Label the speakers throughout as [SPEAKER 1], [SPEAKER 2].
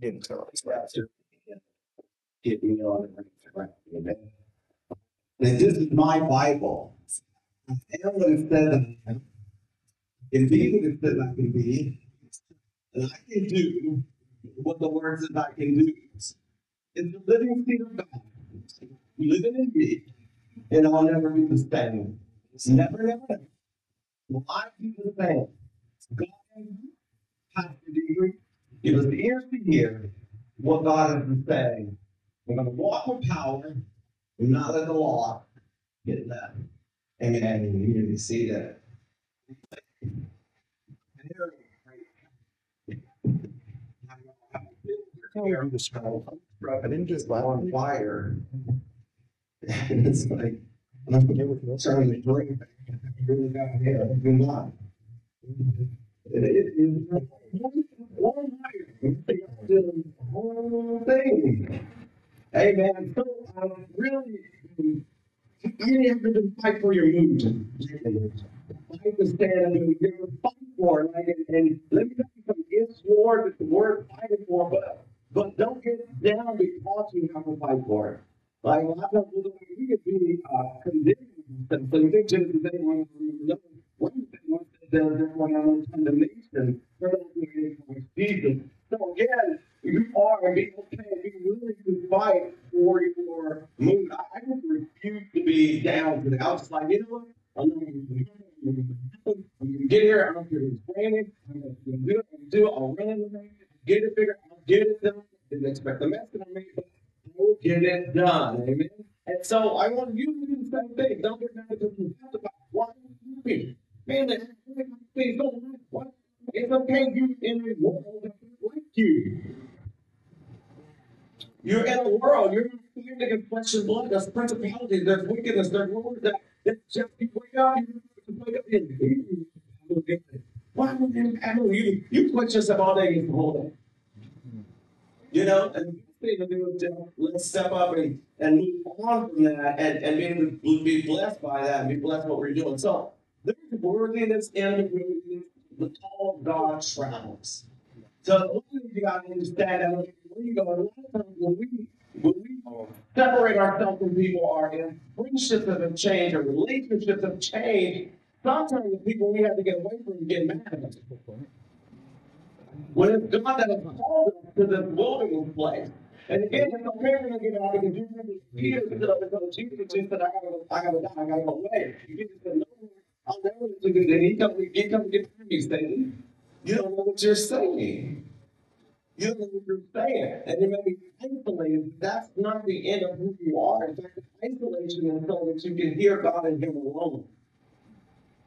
[SPEAKER 1] Didn't tell us that.
[SPEAKER 2] Get me on the right track, amen. And this is my Bible. I am what it says I am. And be what it says I can be. And I can do what the word says I can do. It's the living seed of God living in me, and I'll never be the same. Never, never, never. Will I be the same? God, has Pastor Deidre, give us the ears to hear what God has been saying. We're going to walk with power not let the law get that. Amen. And you need to see that.
[SPEAKER 1] I didn't just laugh.
[SPEAKER 2] on fire. And it's like, I'm turning the drink. Really got here. Do not. It is one fire. The whole thing. Hey man, so um, really, you I have to fight for your mood. Fight to stand and you to fight for it. Like, and, and let me tell you something, it's war that the word fighting for, but but don't get down because you have to fight for it. Like a lot of people, we could be uh, condemned. So you think Genesis 8, one one thing there's no condemnation for those who are in Christ Jesus. So again, you are and be okay, be willing to fight for your mood. I, I just refuse to be down today. I was like, you know what? I'm not going to I'm gonna get here. I don't care if it's. I'm gonna do it. I'm gonna do it. I'll run the rain. Get it figured. I'll get it done. Didn't expect the mess that I made, but I'll get it done. Amen. And so I want you to do the same thing. Don't get mad at about why you happy. Man, things don't. It's okay. You in a world that like you. You're in a world. You're fighting against flesh and blood. There's principalities. There's wickedness. There's rulers that, that just you wake up. You wake up in. Why would you handle you? You put yourself all day the whole day. You know, and the thing to do is let's step up and, and move on from that and, and be, be blessed by that and be blessed what we're doing. So there's worthiness in the call of God travels. So you got to understand that when you go, a lot of times when we when we separate ourselves from people, our friendships have changed, our relationships have changed. Sometimes the people we have to get away from get mad at us. When it's God that has called us to this wilderness place. And again, it's okay to get out because you remember Peter stood up oh, Jesus, just said, I gotta, I gotta die, I gotta go away. Jesus said, No, I'll never you do that. He come, he come get you, Satan. You don't know what you're saying. You don't know what you're saying. And you may be isolated. That's not the end of who you are. In fact, isolation is so that you can hear God and Him alone.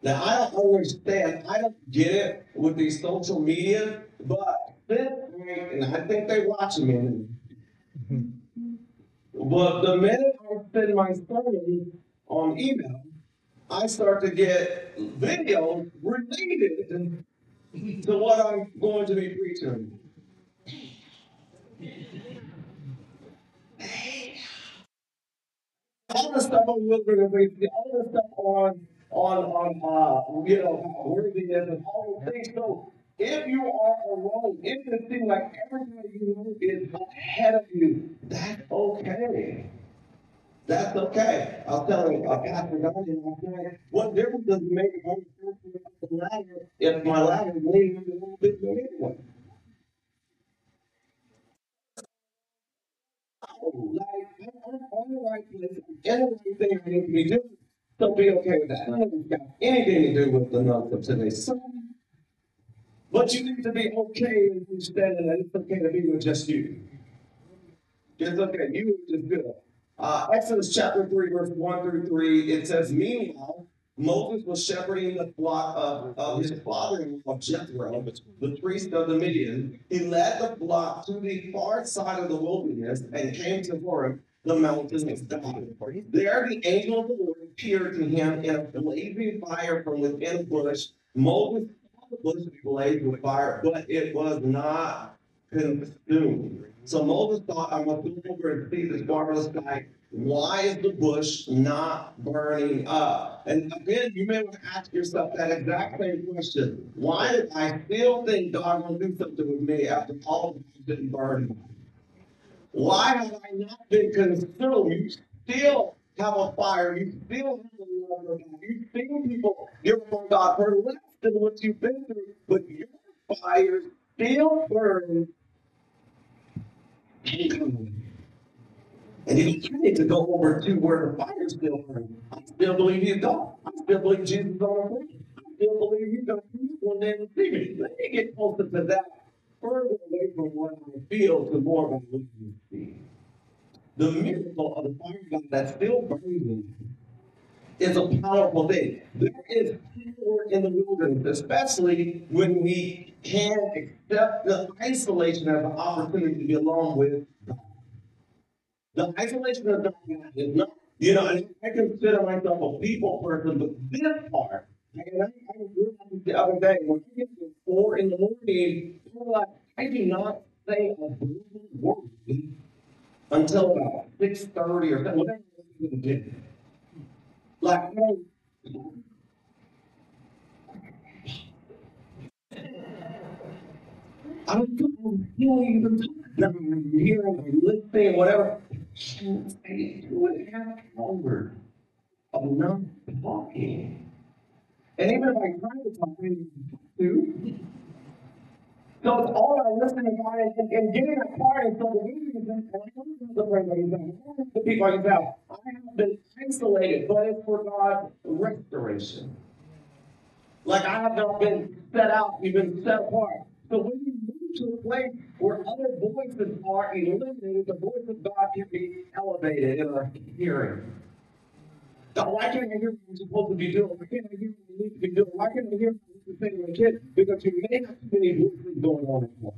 [SPEAKER 2] Now, I don't understand, I don't get it with these social media, but this point, and I think they watch me. But the minute I send my sermon on email, I start to get videos related to what I'm going to be preaching. All the stuff on wilderness, all the stuff on on on uh, you know worthiness and all those things. So if you are alone, if it seems like everybody you know is ahead of you, that's okay. That's okay. I'll tell you, uh, Pastor Donnie, I'm saying, what difference does it make the ladder if my ladder is leaning a little bit anyway? Oh, like, I'm on the right place, I'm in the I need to be doing. So be okay with that. Of it's got anything to do with the of today's sermon. But you need to be okay and understanding that it's okay to be with just you. It's okay. You are just good. Uh, Exodus chapter 3, verse 1 through 3, it says, Meanwhile, Moses was shepherding the flock of, of his father-in-law Jethro, the priest of the Midian. He led the flock to the far side of the wilderness and came to Horeb, the mountain of God. There the angel of the Lord appeared to him in a blazing fire from within a bush. Moses saw the bush blaze with fire, but it was not consumed. So Moses thought, I'm gonna go over and see this marvelous sight. Why is the bush not burning up? And again, you may want to ask yourself that exact same question. Why did I still think God gonna do something with me after all of this didn't burn? Why have I not been consumed? You still have a fire. You still have a love God. You've seen people give up on God for less than what you've been through, but your fire still burns. And if you need to go over to where the fire still burns, I still believe he's God. I still believe Jesus is on the cross. I still believe he's going to one day and see me. Let me get closer to that, further away from what I feel to more of what you see. The miracle of the fire God that's still burning is a powerful thing. There is power in the wilderness, especially when we can accept the isolation as an opportunity to be alone with God. The isolation of God is not, you know, I consider myself a people person, but this part, and I, I realized the other day, when I get to four in the morning, I'm like, I do not say a word until about six thirty or something, whatever it is. Like, I don't know, even talking, hearing, I'm listening, whatever. I a half hours of not talking. And even if I try to talk, I to. So it's all about listening to God and, and, getting a part and so the meetings and, and I I use out. The people I use out. I have been isolated, but it's for God's restoration. Like I have not been set out, you've been set apart. So when you move to a place where other voices are eliminated, the voice of God can be elevated in our hearing. Why can't I hear what I'm supposed to be doing? Why can't I hear what I need to be doing? Why can't I hear what I'm supposed to say to my kid? Because you may have too many voices going on at once.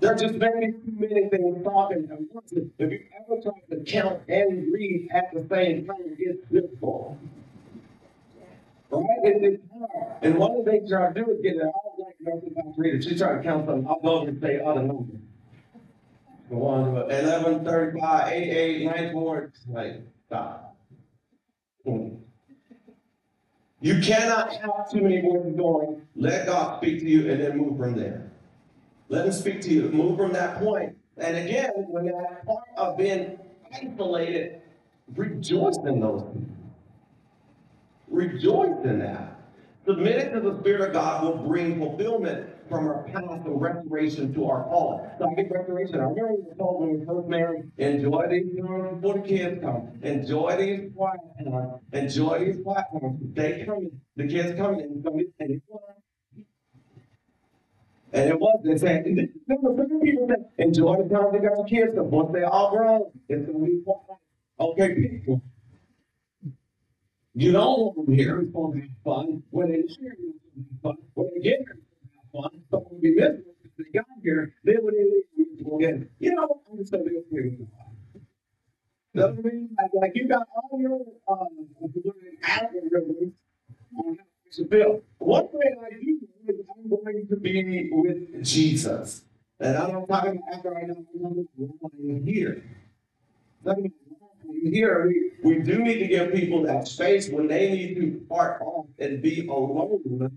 [SPEAKER 2] There are just very too many things talking at once. If you ever try to count and read at the same time, it's difficult. Right? It, it's hard. And one of the things I do is get it all like Nurse about to read it. She's trying to count something. I'll go over and say other numbers. Go on 11, 35, 88, 94. It's like, stop. You cannot have too many voices going. Let God speak to you and then move from there. Let him speak to you. Move from that point. And again, when that part of being isolated, rejoice in those. Rejoice in that. Submitting to the Spirit of God will bring fulfillment from our past of restoration to our calling. So I get restoration. I remember we were told when we first married, enjoy these times before the kids come. Enjoy these quiet times. Enjoy these quiet times. They come, the kids come and come in and it's. And it was, they said, and some people that enjoy the time they got the kids, but once they all grown, it's gonna be quiet. Okay, people. You don't want them here, it's gonna be fun. When they hear you, it's gonna be fun. When they get here, be fun. But when we miss them, if they got here, they leave, it's gonna get, you know, I'm be okay with that. You know mean? Like, like you got all your, um, algorithms on how should feel. One thing I do is I'm going to be with Jesus. And I'm not talking about after I know I'm here. About Here, we, we do need to give people that space when they need to part off and be alone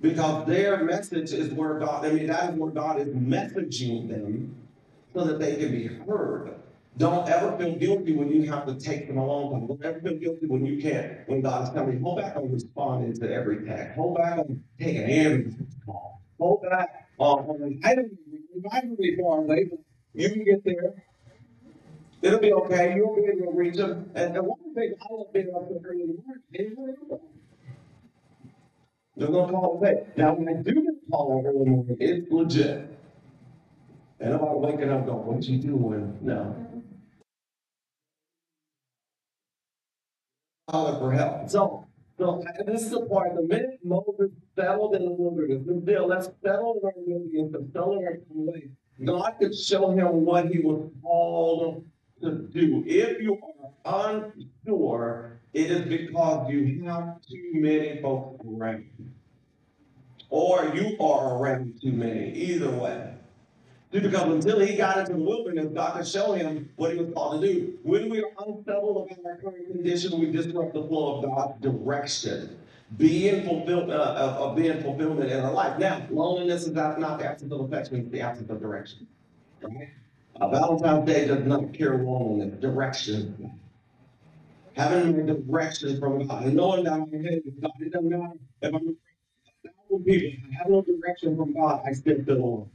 [SPEAKER 2] because their message is where God, I mean, that is where God is messaging them so that they can be heard. Don't ever feel guilty when you have to take them alone. Don't ever feel guilty when you can't, when God is telling you, Hold back on responding to every text. Hold back on taking every call. Hold back on, I don't revival be far away, but you can get there. It'll be okay. You'll be able to reach them. And, one the things I love being up there early in the morning is they're gonna call it. Now, when I do get a call early morning, it's legit. And I'm not waking up going, what you doing? No. Holler for help. So, so this is the part, the minute Moses settled in the wilderness, the deal, let's settle in our wilderness and settle in our way. God could show him what he was called to do. If you are unsure, it is because you have too many folks around. Or you are around too many, either way. Because until he got into the wilderness, God could show him what he was called to do. When we are unsettled about our current condition, we disrupt the flow of God's direction. Being fulfilled, uh, of, being fulfillment in our life. Now, loneliness is not the absence of affection, it's the absence of direction. Right? Uh, Valentine's Day does not care cure loneliness, direction. Having a direction from God and knowing that I'm headed with God, it doesn't matter if I'm thousand people, I have no direction from God, I still feel alone.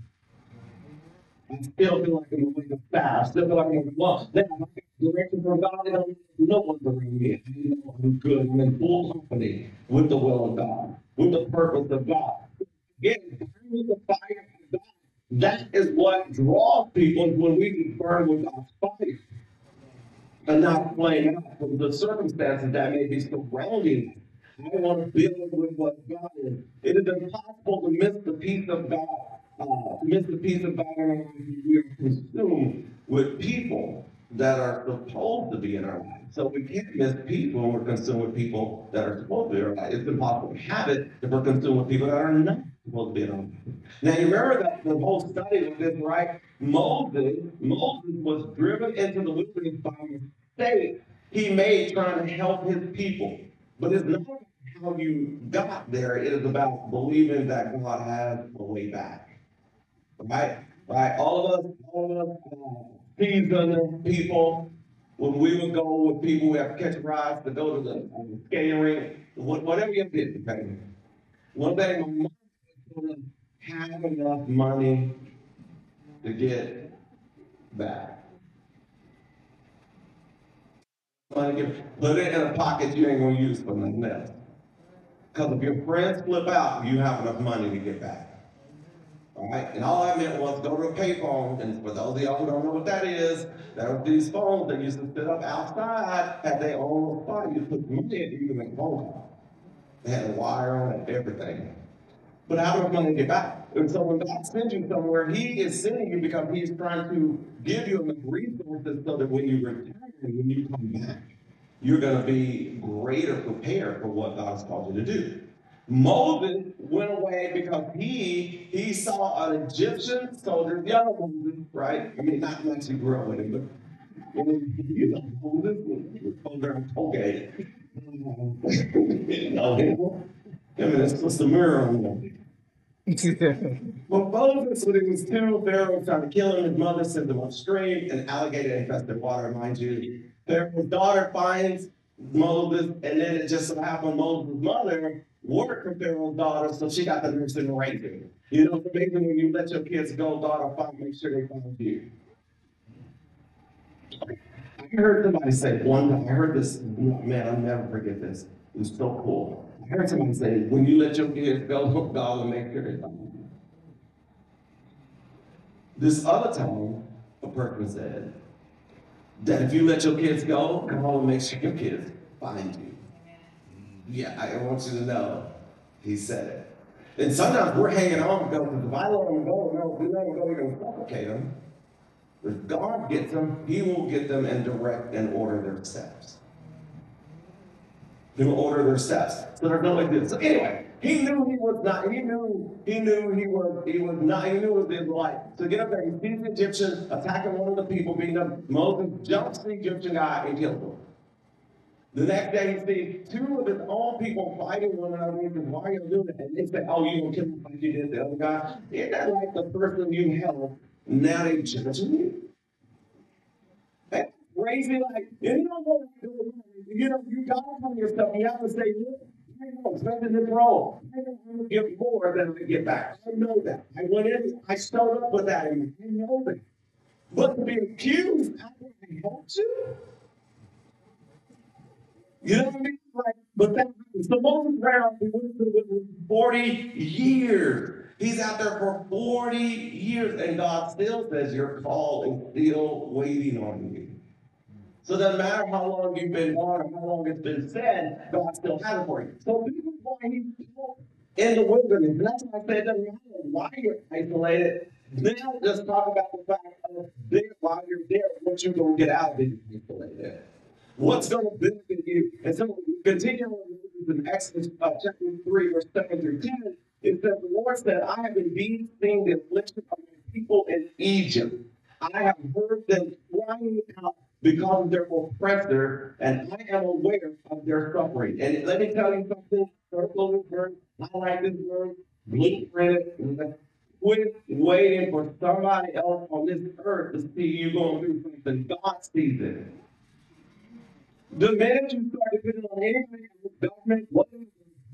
[SPEAKER 2] I still feel like I'm away to fast. I still feel like I'm lost. If I direction from God, I don't need no one around me. I know I'm good. I'm in full company with the will of God, with the purpose of God. Again, with the fire. That is what draws people when we burn with God's fire and not playing out from the circumstances that may be surrounding us. I want to build with what God is. It is impossible to miss the peace of God. Uh, to miss the peace of God lives. We are consumed with people that are supposed to be in our lives. So we can't miss people when we're consumed with people that are supposed to be in our lives. It's impossible to have it if we're consumed with people that are not supposed to be in our lives. Now you remember that the whole study of this, right? Moses, Moses was driven into the wilderness by mistake he made trying to help his people. But it's not how you got there, it is about believing that God has a way back. Right? Right? All of us, all of us, uh, seasoned people, when we would go with people, we have to catch rides to go to the um, skating rink, whatever you did, okay? One day, my mom was gonna have enough money to get back. Put it in a pocket you ain't gonna use for nothing else. Because if your friends flip out, you have enough money to get back. All right, and all I meant was go to a payphone, and for those of y'all who don't know what that is, there were these phones that used to sit up outside, had their own spot, you put money in, you can make phone call. They had a wire on it, everything. But how much money to get back? And so when God sends you somewhere, He is sending you because He's trying to give you enough resources so that when you return, when you come back, you're going to be greater prepared for what God's called you to do. Moses went away because he he saw an Egyptian soldier, other Moses, right? I mean, not much he grew up with him, but you know Moses, was older, okay. you know him. I mean, it's just a mirror on him. Well, Moses, when he was two, Pharaoh was trying to kill him. His mother sent him upstream, and alligator infested water, mind you. Pharaoh's daughter finds Moses, and then it just so happened Moses' mother worked for own daughter, so she got the and raised him. You know, it's amazing when you let your kids go, daughter, find, make sure they find you. I heard somebody say one time, I heard this, man, I'll never forget this. It was so cool. I heard somebody say, when you let your kids go, will make sure they find you. This other time, a person said that if you let your kids go, God and make sure your kids find you. Yeah, I want you to know, he said it. And sometimes we're hanging on because if I let them go, no, we let them go, we're going to suffocate them. If God gets them, He will get them and direct and order their steps. He will order their steps. So there's no way to. So anyway, he knew he was not, he knew, he knew he was, he was not, he knew it was his life. So get up there, he sees the Egyptian attacking one of the people, beating them. Moses jumps the Egyptian guy and kills him. The next day he sees two of his own people fighting one another. He says, why are you doing that? And they say, oh, you gonna kill like you did the other guy? Isn't that like the person you helped? Now they judging you. That's crazy. Like, you don't know what you're doing. You know, you gotta come yourself. You have to say, look, I know, especially this role. I know I'm gonna give more than I get back. I know that. I went in, I showed up with that me. I know that. But to be accused I helped you? You know what I mean? Like, but that so Moses Brown, he went through it with 40 years. He's out there for 40 years, and God still says your call is still waiting on you. So it doesn't matter how long you've been gone or how long it's been said, God still has it for you. So this is why he's in the wilderness. And that's why I said it doesn't matter why you're isolated. Now just talk about the fact of there while you're there, what you're going to get out of being isolated. What's going to benefit you? And so continue on in Exodus uh, chapter 3, verse 7 through 10. It says, The Lord said, I have indeed seen the affliction of my people in Egypt. I have heard them crying out because of their oppressor, and I am aware of their suffering. And let me tell you something, circle this I like this verse, blueprint it. Quit waiting for somebody else on this earth to see you going through something. God sees it. The minute you start depending on anything government, what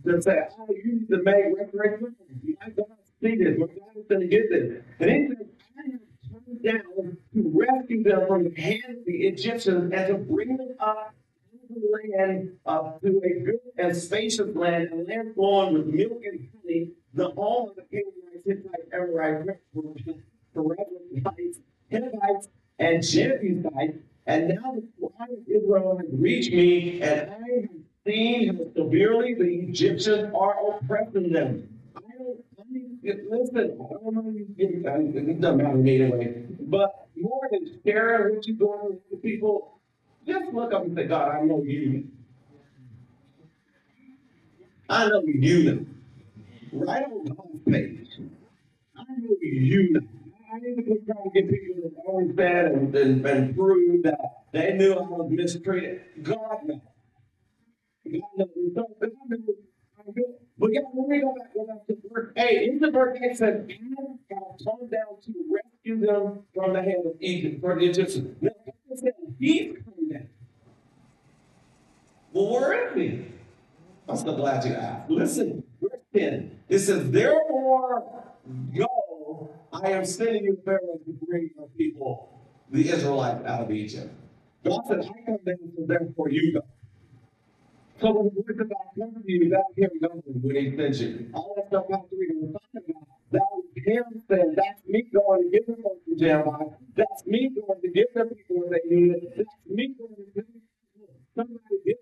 [SPEAKER 2] to say, oh, you need to make restoration. My God see this. My God is going to get this. And he says, I have come down to rescue them from the hands of the Egyptians and to bring them up to the land, uh, to a good and spacious land, a land flowing with milk and honey, the home of the Canaanites, Hittites, Amorites, Perizzites, Hivites, and Jebusites. And now the cry of Israel has reached me, and I have seen how severely the Egyptians are oppressing them. I don't, I mean, listen, I don't know you, it doesn't matter to me anyway, but more than sharing what you're going with people, just look up and say, God, I know you. I know you know. Right on God's page. I know you know. Trying to get people to always bad and, and, and prove that they knew I was mistreated. God knows. God knows. So, but I know But yeah, let me go back, go back to verse 8. In the verse 8 says, I have come down to rescue them from the hand of Egypt, for the Egyptians. Now, God said, He's come down. Well, where is he? I'm so glad you asked. Listen, verse 10. It says, Therefore, go, I am sending you Pharaoh to bring my people, the Israelites, out of Egypt. God said, I come down, so therefore you go. So when the voice of God comes to you, that's him going when he sends you. All that stuff Pastor Reed was talking about, that was him saying, that's me going to give them to Jeremiah. That's me going to give them people what they needed. That's me going to give them somebody did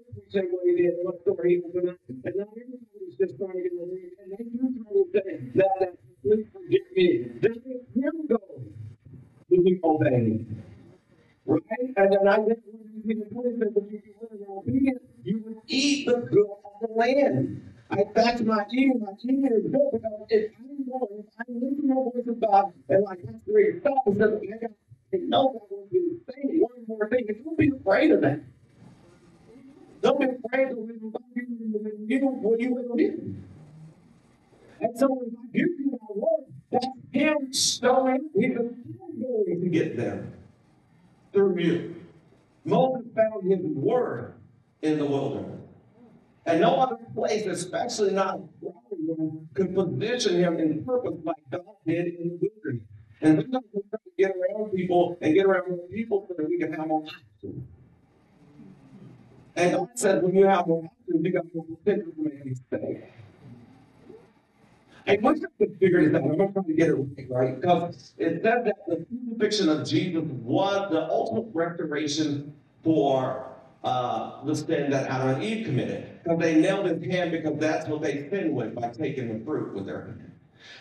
[SPEAKER 2] what he did, what story he was doing. And now everybody's just trying to get in the room. And they do try to say that, that please forgive me. This is him going. Will you obey? Right? And then I just want to the point that you were obedient, you would eat the good of the land. I that's my eating, my eating is good because if I'm going, if I listen to the voice of God and like that's way stop and says, I got to know that will be the same one more thing. And don't be afraid of that. Don't be afraid of when you you know what you will do. And so when him showing he's going to get them through you. Moses found his word in the wilderness. And no other place, especially not could position him in purpose like God did in the wilderness. And we to get around people and get around people so that we can have more options. And God said, when you have more options, you got more potential to make mistakes. And once I could figure out, I'm not trying to get it right, right? Because it said that the crucifixion of Jesus was the ultimate restoration for uh, the sin that Adam and Eve committed. Because they nailed his hand because that's what they sinned with by taking the fruit with their hand.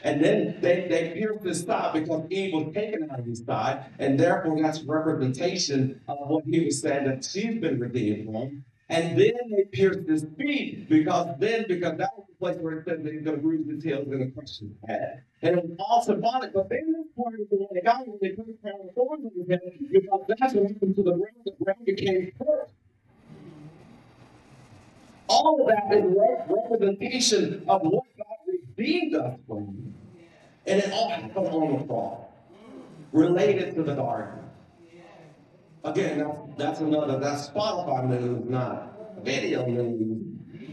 [SPEAKER 2] And then they, they pierced his side because Eve was taken out of his side, and therefore that's representation of what he was saying that she's been redeemed from. And then they pierced his feet because then, because that was the place where it said that he's going to bruise his heel, he's going crush his head. And it was all symbolic, but then this part is the one that got when they put a crown of thorns on his head because that's what happened to the ground. The ground became cursed. All of that is re- representation of what God redeemed us from. And it all happened on the cross, related to the garden. Again, that's, that's another, that's Spotify news, not video news.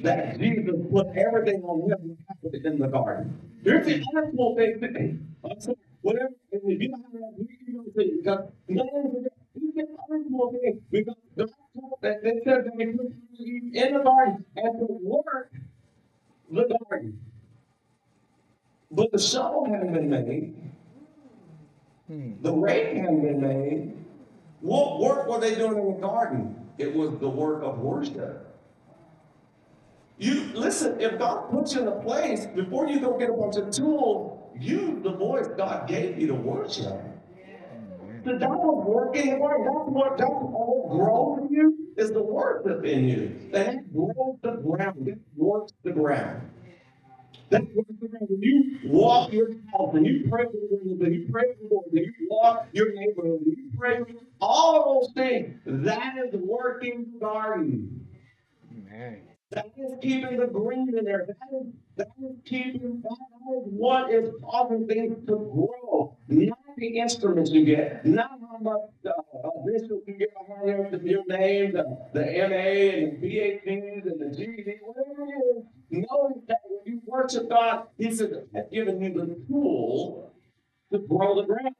[SPEAKER 2] That Jesus put everything on him happened in the garden. Here's the cool thing. I'm sorry, whatever, and if you don't have that, you don't see, because none of the, the thing, because God told that, they said that he put Eve in the garden and to work the garden. But the shovel hadn't been made. Hmm. The rake hadn't been made. What work were they doing in the garden? It was the work of worship. You listen, if God puts you in a place, before you go get a bunch of tools, use the voice God gave you to worship. The that was working in garden. That's what that's what grows in you is the worship in you. That grows the ground. It works the ground. That's what about. When you walk your house and you pray for the windows and you pray for the doors and you walk your neighborhood and you pray for all of those things, that is working the garden.
[SPEAKER 3] Man.
[SPEAKER 2] That is keeping the green in there. That is, that is keeping, that is what is causing things to grow. Not the instruments you get, not how much, uh, instruments you get behind your, your name, the, the MA and the PhDs and the GED, whatever it is. Know that when you worship God, He said, I've given you the tool to grow the ground.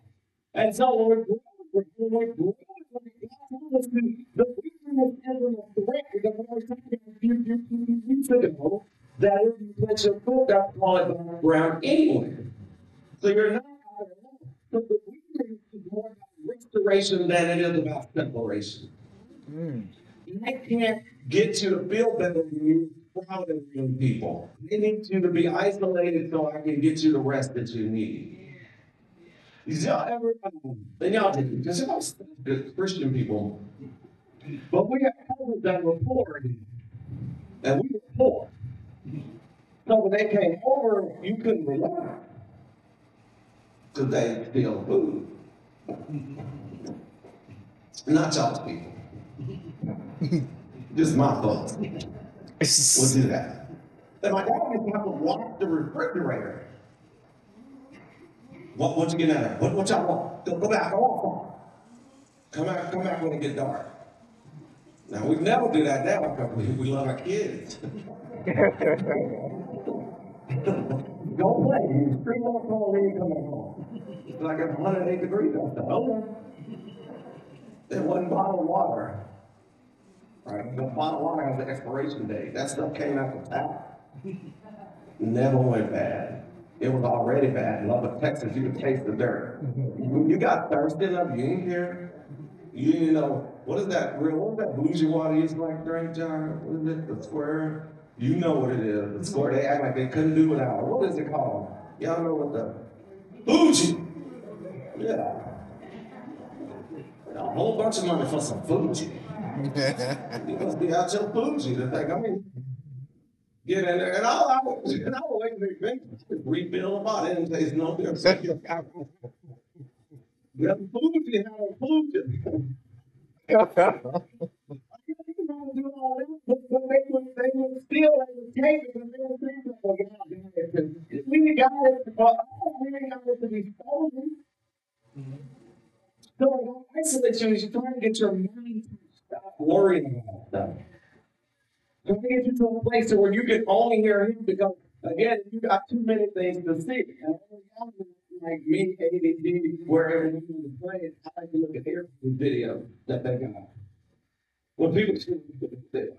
[SPEAKER 2] And so when we grow, when we grow, when we God us to, the weakness isn't a threat, because when I was talking a few, few, few, weeks ago, that if you put your foot it on the ground anyway. So you're not out of line. So the weakness is more about restoration than it is about separation.
[SPEAKER 3] Mm.
[SPEAKER 2] I can't get you to feel better than you're proud of your people. They need you to be isolated so I can get you the rest that you need. Did y'all ever, um, and y'all didn't, because y'all good Christian people, but we had cousins that were poor, and we were poor. So when they came over, you couldn't relax. Because they steal food. Not y'all's people. Just my folks will do that. And my dad used to have to lock the refrigerator. What, what you get out of? What, what y'all want? Go, go back, go on. Come back, come back when it get dark. Now, we never do that now because we, we love our kids. Don't play. You scream on phone when you come back home. It's like it's 108 degrees outside. Okay. It wasn't bottled water. Right? The bottled water has an expiration date. That stuff came out the tap. Never went bad. It was already bad. In Lubbock, Texas, you could taste the dirt. When you got thirsty enough, you didn't care. You didn't know what is that real? What is that bougie water you used to like drink, John? What is it? The square? You know what it is. The square. They act like they couldn't do without. What is it called? Y'all know what the bougie? Yeah. A whole bunch of money for some Fuji. You must be out your Fuji to think, I mean, get in there, and all I would, and I would wait to drink, refill about it and taste no difference. Have Fuji, have a Fuji. But they would, they would still, take it, oh, God, we we got it to be. So you is you're trying to get your mind to stop worrying about stuff. Trying to get you to a place where you can only hear him because again, you got too many things to see. And like me, ADD, wherever you want to play I like to look at their video that they got. When people see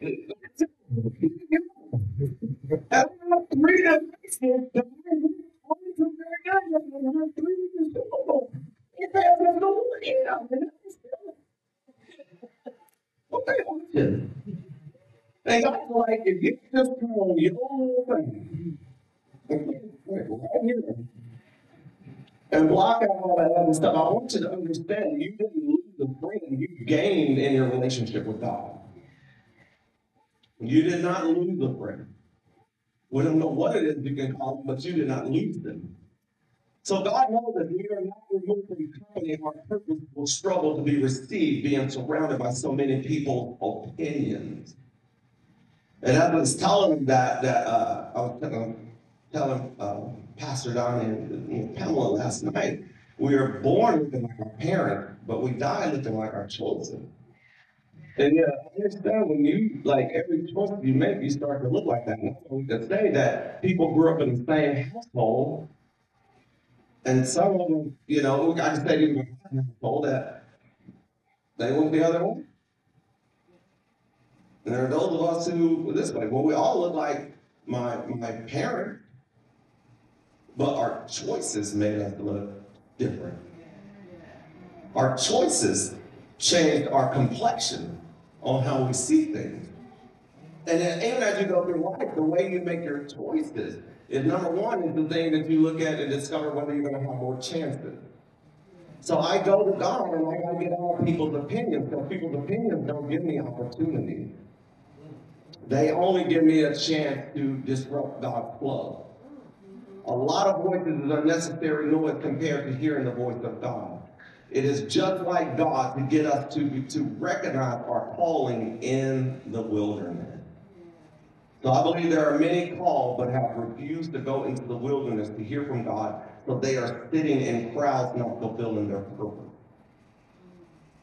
[SPEAKER 2] They got like, if you just on your own thing. And block out all that other stuff. I want you to understand, you didn't lose the friend, you gained in your relationship with God. You did not lose a friend. We don't know what it is you can call them, but you did not lose them. So God knows that we are not removed from company. Our purpose will struggle to be received, being surrounded by so many people's opinions. And I was telling him that that uh, I was telling, telling uh, Pastor Don and you know, Pamela last night. We are born looking like our parent, but we die looking like our children. And yeah, I understand when you like every choice you make, you start to look like that. And we say that people grew up in the same household, and some of them, you know, I can say in my that they went the other way. And there are those of us who were this way. Well, we all look like my my parent, but our choices made us look different. Our choices changed our complexion on how we see things. And then, even as you go through life, the way you make your choices is number one is the thing that you look at and discover whether you're going to have more chances. So I go to God and I got to get all people's opinions because people's opinions don't give me opportunity. they only give me a chance to disrupt God's flow. A lot of voices is unnecessary noise compared to hearing the voice of God. It is just like God to get us to, to recognize our calling in the wilderness. So I believe there are many called but have refused to go into the wilderness to hear from God, so they are sitting in crowds not fulfilling their purpose.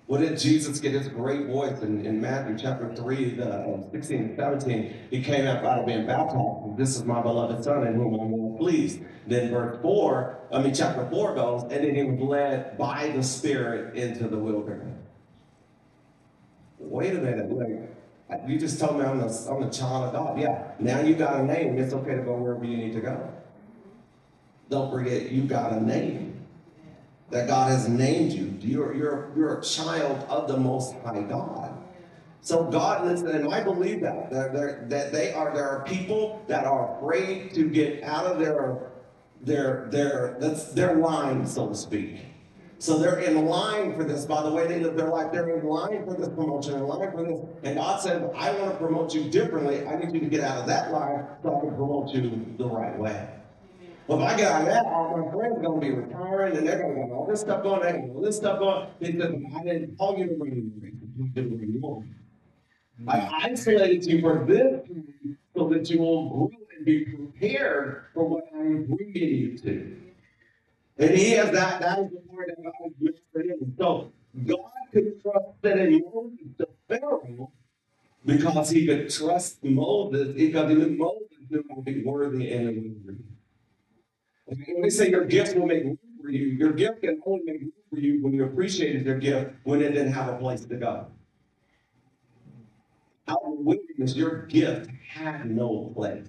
[SPEAKER 2] What did Jesus get his great voice in, in Matthew chapter 3, the, uh, 16 and 17? He came out out of being baptized. This is my beloved son in whom I'm well pleased. Then verse 4, I mean chapter 4 goes, and then he was led by the Spirit into the wilderness. Wait a minute, wait. You just told me I'm the, I'm the child of God. Yeah, now you got a name. It's okay to go wherever you need to go. Don't forget, you got a name that God has named you. You're, you're, you're a child of the Most High God. So God, listen, and I believe that, that, that, they are, there are people that are afraid to get out of their, their, their, that's their line, so to speak. So they're in line for this. By the way, they live their life. They're in line for this promotion, in line for this. And God said, I want to promote you differently. I need you to get out of that line so I can promote you the right way. Well, if I get that, all my friends are to be retiring and they're to have all this stuff going, have all this stuff going. They said, I didn't call you to bring you. I isolated you for this so that you will grow and be prepared for what I am bringing you to. And he has that, that is the part that God has whispered in. So God could trust that in Moses to Pharaoh because he could trust Moses because knew Moses knew to be worthy and willing. When they say your gift will make room for you, your gift can only make room for you when you appreciated your gift when it didn't have a place to go. Out in the your gift had no place.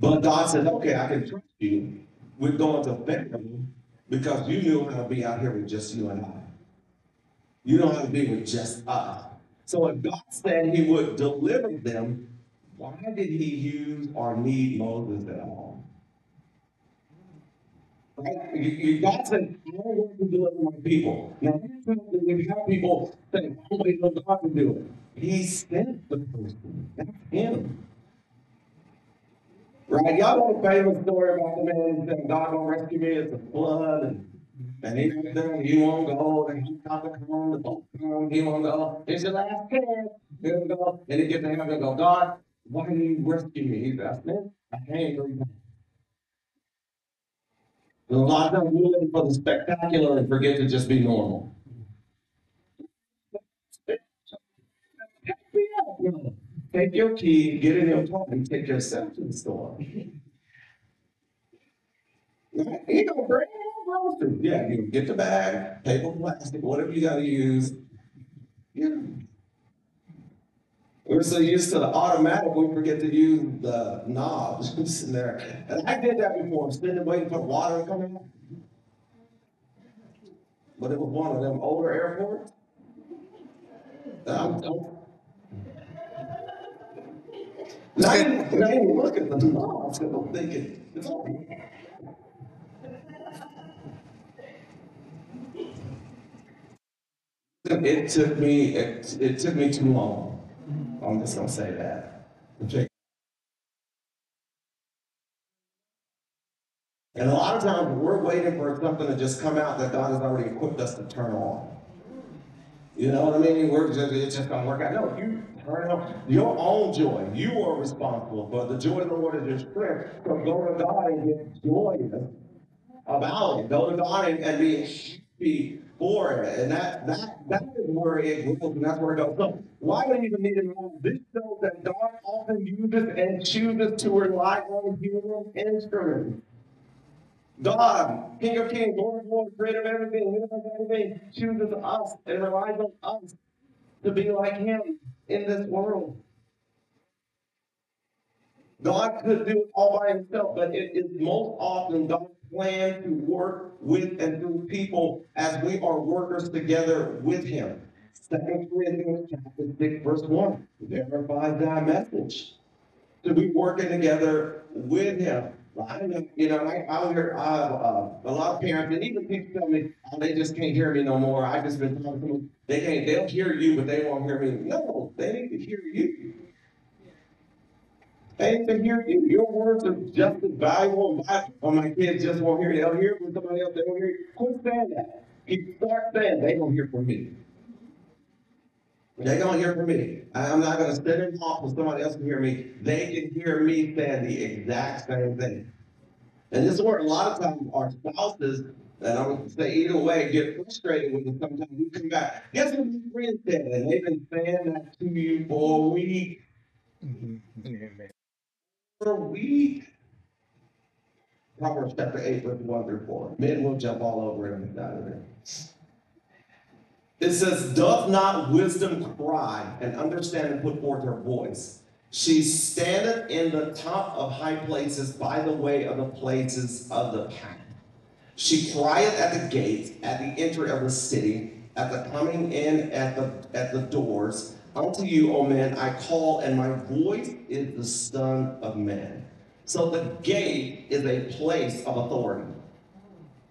[SPEAKER 2] But God said, okay, I can trust you with going to Pharaoh because you knew how to be out here with just you and I. You know how to be with just us. So if God said he would deliver them, why did he use or need Moses at all? Right? You, said, I want to deliver my people. Now, we have people say, I'm how to do it. He sent the person. That's him. Right? Y'all know the famous story about the man who said, God will rescue me, it's a flood, and, and he went there, he won't go, and he got the come, the boat come, he won't go. It's your last chance. He won't go. And he gets to heaven and go, God, why did you rescue me? He's asked, man, I believe that. And a lot of we're looking for the spectacular and forget to just be normal. Take your key, get in your car, and take yourself to the store. You gonna bring all groceries. Yeah, you get the bag, paper, plastic, whatever you gotta use. Yeah. We're so used to the automatic, we forget to use the knobs in there. And I did that before, i sitting waiting for the water to come in. But it was one of them older airports. And I'm, I'm and I didn't, and I didn't look at the knobs because I'm thinking, it's. It took me, it, it took me too long. I'm just gonna say that. And a lot of times we're waiting for something to just come out that God has already equipped us to turn on. You know what I mean? We're just, it's just gonna work out. No, you turn on your own joy. You are responsible for the joy of the Lord is your strength. So go to God and get joyous about it. Go to God and, and be happy for it. And that that that is where it grows and that's where it goes. So why do you even need to know? This shows that God often uses and chooses to rely on human instruments. God, King of Kings, Lord of Lords, creator of everything, universe of everything, chooses us and relies on us to be like Him in this world. God could do it all by Himself, but it is most often God's plan to work with and through people as we are workers together with Him. Second Corinthians chapter 6, verse 1 verifies that message. To be working together with Him. I know, you know, I, I hear I uh, a lot of parents, and even people tell me, oh, they just can't hear me no more. I've just been talking to them. They can't, they'll hear you, but they won't hear me. No, they need to hear you. They need to hear you. Your words are just as valuable. and Or my kids just won't hear you. They'll hear it from somebody else. They won't hear you. Quit saying that. You start saying they don't hear from me. They don't hear from me. I'm not gonna sit in office for somebody else to hear me. They can hear me saying the exact same thing. And this is where a lot of times our spouses, and I would say either way, get frustrated with it sometimes. We come back. Guess what my friend said? And they've been saying that to you for a week.
[SPEAKER 1] Mhm. Amen.
[SPEAKER 2] For week. Proverbs chapter 8, verse 1 through 4. Men will jump all over it and of there. It says, Doth not wisdom cry and understanding put forth her voice? She standeth in the top of high places by the way of the places of the path. She crieth at the gates, at the entry of the city, at the coming in at the at the doors. Unto you, O man, I call, and my voice is the Son of Man. So the gate is a place of authority.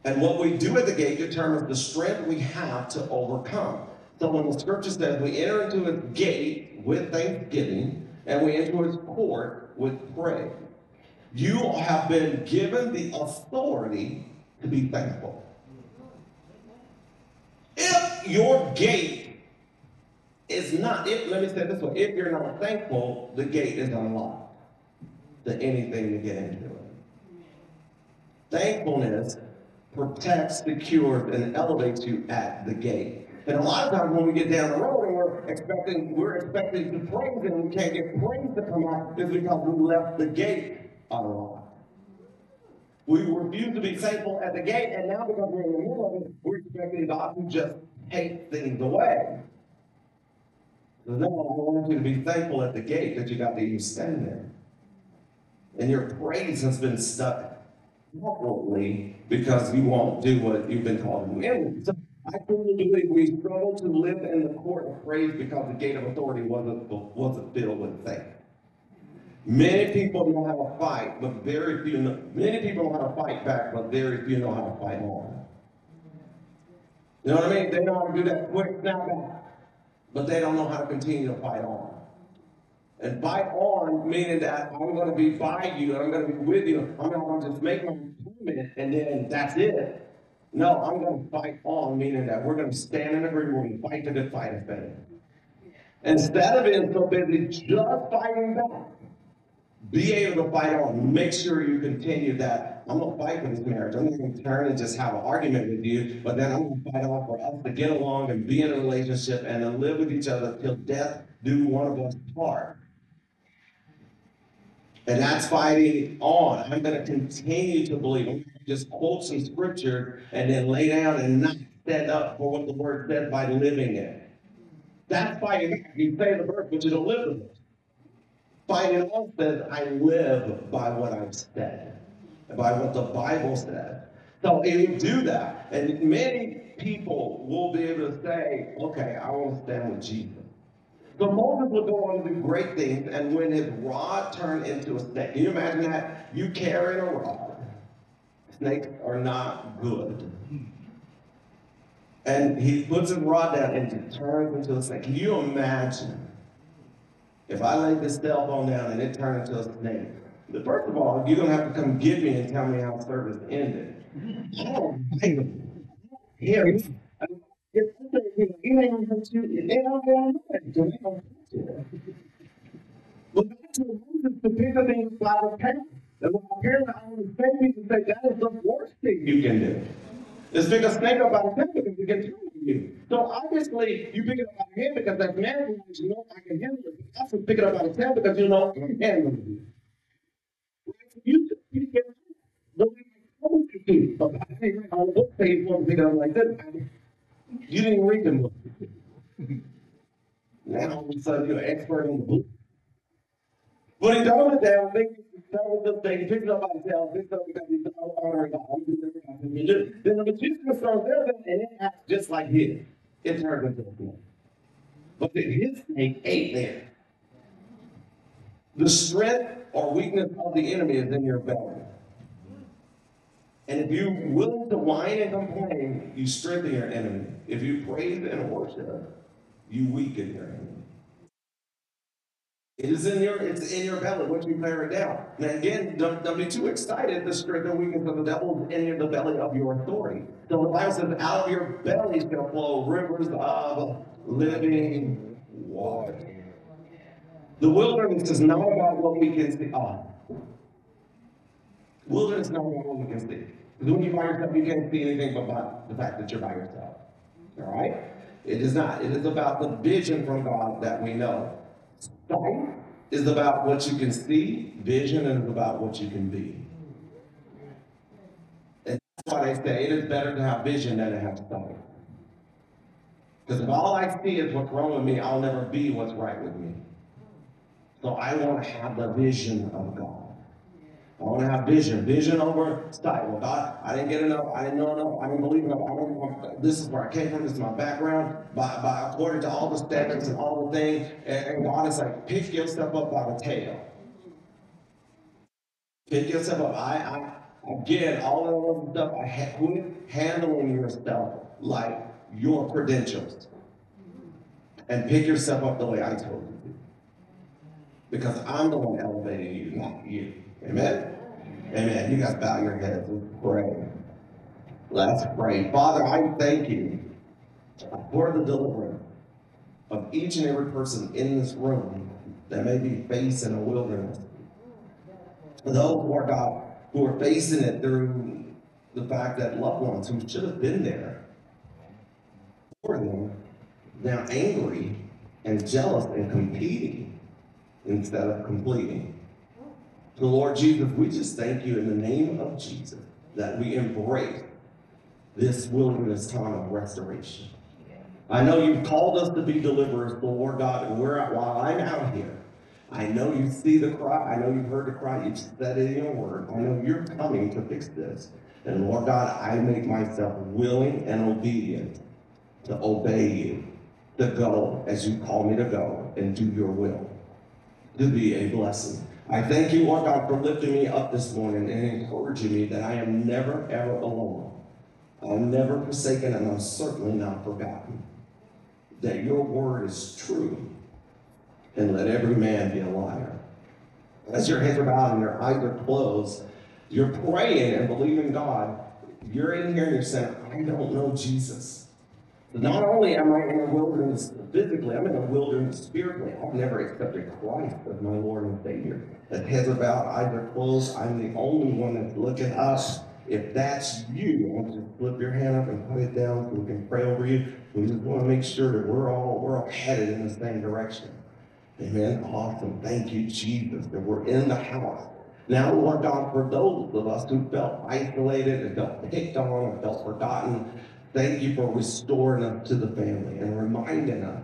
[SPEAKER 2] And what we do at the gate determines the strength we have to overcome. So when the scripture says we enter into his gate with thanksgiving and we enter his court with praise, you have been given the authority to be thankful. If your gate is not, if, let me say this way, if you're not thankful, the gate is unlocked to anything to get into it. Thankfulness protects, secures, and elevates you at the gate. And a lot of times when we get down the road and we're expecting, we're expecting to praise and we can't get praise to come out, is because we left the gate unlocked. We refuse to be thankful at the gate, and now because we're in the middle of it, we're expecting God to just take things away. No, I want you to be thankful at the gate that you got to even stand there. And your praise has been stuck awkwardly because you won't do what you've been called to do. So I truly believe we struggle to live in the court of praise because the gate of authority wasn't, wasn't filled with faith. Many people know how to fight, but very few know, many people know how to fight back, but very few know how to fight on. You know what I mean? They know how to do that quick snap back, but they don't know how to continue to fight on. And fight on, meaning that I'm going to be by you and I'm going to be with you. I'm not going to just make my comment and then that's it. No, I'm going to fight on, meaning that we're going to stand in agreement and fight to the good fight of faith. Instead of being so busy just fighting back, be able to fight on. Make sure you continue that. I'm to fight for this marriage. I'm not to turn and just have an argument with you, but then I'm to fight on for us to get along and be in a relationship and to live with each other till death do one of us part. And that's fighting on. I'm to continue to believe. I'm to just quote some scripture and then lay down and not stand up for what the word said by living it. That's fighting. You say the verse, but you don't live the verse. Fighting on says, I live by what I've said, by what the Bible says. So if you do that, and many people will be able to say, okay, I want to stand with Jesus. So Moses would go on to do great things, and when his rod turned into a snake, can you imagine that? You carrying a rod. Snakes are not good. And he puts his rod down and it turns into a snake. Can you imagine if I laid this cell phone down and it turned into a snake? The- First of all, you're gonna have to come get me and tell me how the service ended. Don't like it. It's- it ain't gonna hurt you, it ain't gonna hurt you. You. But God told Moses to pick up things by the parent. And when my parents I would say people say that is the worst thing you can do. Is pick a snake up by the tail because it can on So obviously you pick it up by the head because that's man you know I can handle it. But also pick it up by the tail because you know I'm handling it. You just pick it up the way I told you to. But I think on the book want to pick it up like this. You didn't read the book. Now all of a sudden you're an expert on the book. But he throws it down, thinks that was the thing, picks it up by the tail, picks it up because he's all God. He did everything. Then the magician starts there, and it acts just like his. It turns into a snake. But then his snake ate there. The strength or weakness of the enemy is in your belly. And if you're willing to whine and complain, you strengthen your enemy. If you praise and worship, you weaken your enemy. It is in your, it's in your belly once you bear it down. Now again, don't, don't be too excited. The strength and weakness of the devil is in the belly of your authority. So the Bible says, out of your belly is going to flow rivers of living water. The wilderness is not about what we can see. Oh. Wilderness is not about what we can see. Because when you're by yourself, you can't see anything but the fact that you're by yourself. All right? It is not. It is about the vision from God that we know. Sight is about what you can see, vision is about what you can be. And that's why they say it is better to have vision than to have sight. Because if all I see is what's wrong with me, I'll never be what's right with me. So I want to have the vision of God. I want to have vision, vision over style. God, I didn't get enough. I didn't know enough. I didn't believe enough. I don't. This is where I came from. This is my background. By, by according to all the standards and all the things, and, and God is like, pick yourself up by the tail. Pick yourself up. I, I again, all that other stuff. I ha- quit handling yourself like your credentials, and pick yourself up the way I told you. Because I'm the one elevating you, not you. Amen? Amen. You guys bow your heads and pray. Let's pray. Father, I thank you for the deliverance of each and every person in this room that may be facing a wilderness. Those who are God, who are facing it through the fact that loved ones who should have been there for them, now angry and jealous and competing instead of completing. So, Lord Jesus, we just thank you in the name of Jesus that we embrace this wilderness time of restoration. I know you've called us to be deliverers, Lord God, and we're while I'm out here. I know you see the cry. I know you've heard the cry. You've said it in your word. I know you're coming to fix this. And Lord God, I make myself willing and obedient to obey you, to go as you call me to go and do your will, to be a blessing. I thank you, Lord God, for lifting me up this morning and encouraging me that I am never, ever alone. I'm never forsaken and I'm certainly not forgotten. That your word is true and let every man be a liar. As your heads are bowed and your eyes are closed, you're praying and believing God. You're in here and you're saying, I don't know Jesus. Not only am I in a wilderness physically, I'm in a wilderness spiritually. I've never accepted Christ as my Lord and Savior. As heads are bowed, eyes are closed, I'm the only one that's looking up. If that's you, I want you to flip your hand up and put it down so we can pray over you. We just want to make sure that we're all we're all headed in the same direction. Amen. Awesome. Thank you, Jesus, that we're in the house. Now, Lord God, for those of us who felt isolated and felt picked on and felt forgotten, Thank you for restoring us to the family and reminding us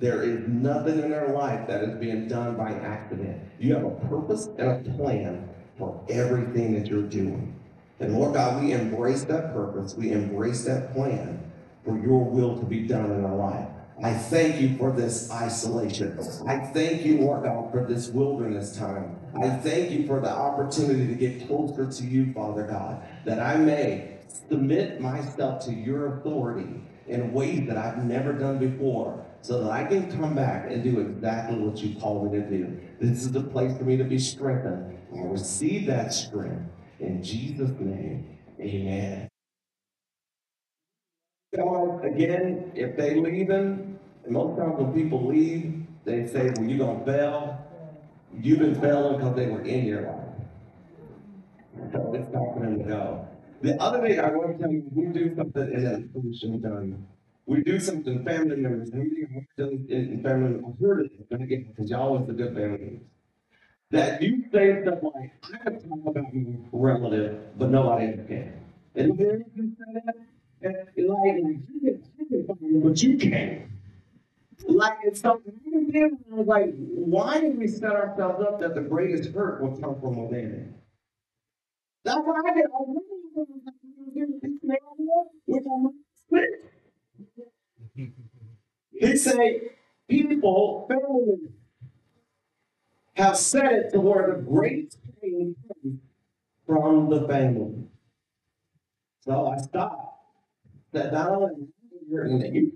[SPEAKER 2] there is nothing in our life that is being done by accident. You have a purpose and a plan for everything that you're doing. And Lord God, we embrace that purpose, we embrace that plan for your will to be done in our life. I thank you for this isolation. I thank you, Lord God, for this wilderness time. I thank you for the opportunity to get closer to you, Father God, that I may submit myself to your authority in ways that I've never done before so that I can come back and do exactly what you called me to do. This is the place for me to be strengthened. I receive that strength in Jesus' name. Amen. God, again, if they leaving, and most times when people leave, they say, well, you're gonna fail. You've been failing because they were in your life. So it's time to go. The other thing I want to tell you, we do something in that solution done. We do something family members. Done in family, I've heard it again because y'all was the good family members. That you say stuff like, I have talk about my relative, but nobody else can. And then you eh, can say that, and like, you can, you can find them, but you can't. Like it's something I was like, why did we set ourselves up that the greatest hurt will come from within? That's what I did. I He say, people, family have said it to where the greatest pain from the family. So I stopped. That not only you're in the you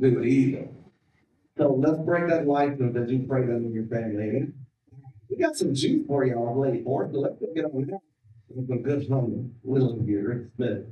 [SPEAKER 2] do it either. So let's break that license and do pray that in your family. We got some juice for y'all, lady, for so let's get on that. Good hum, little here, Smith.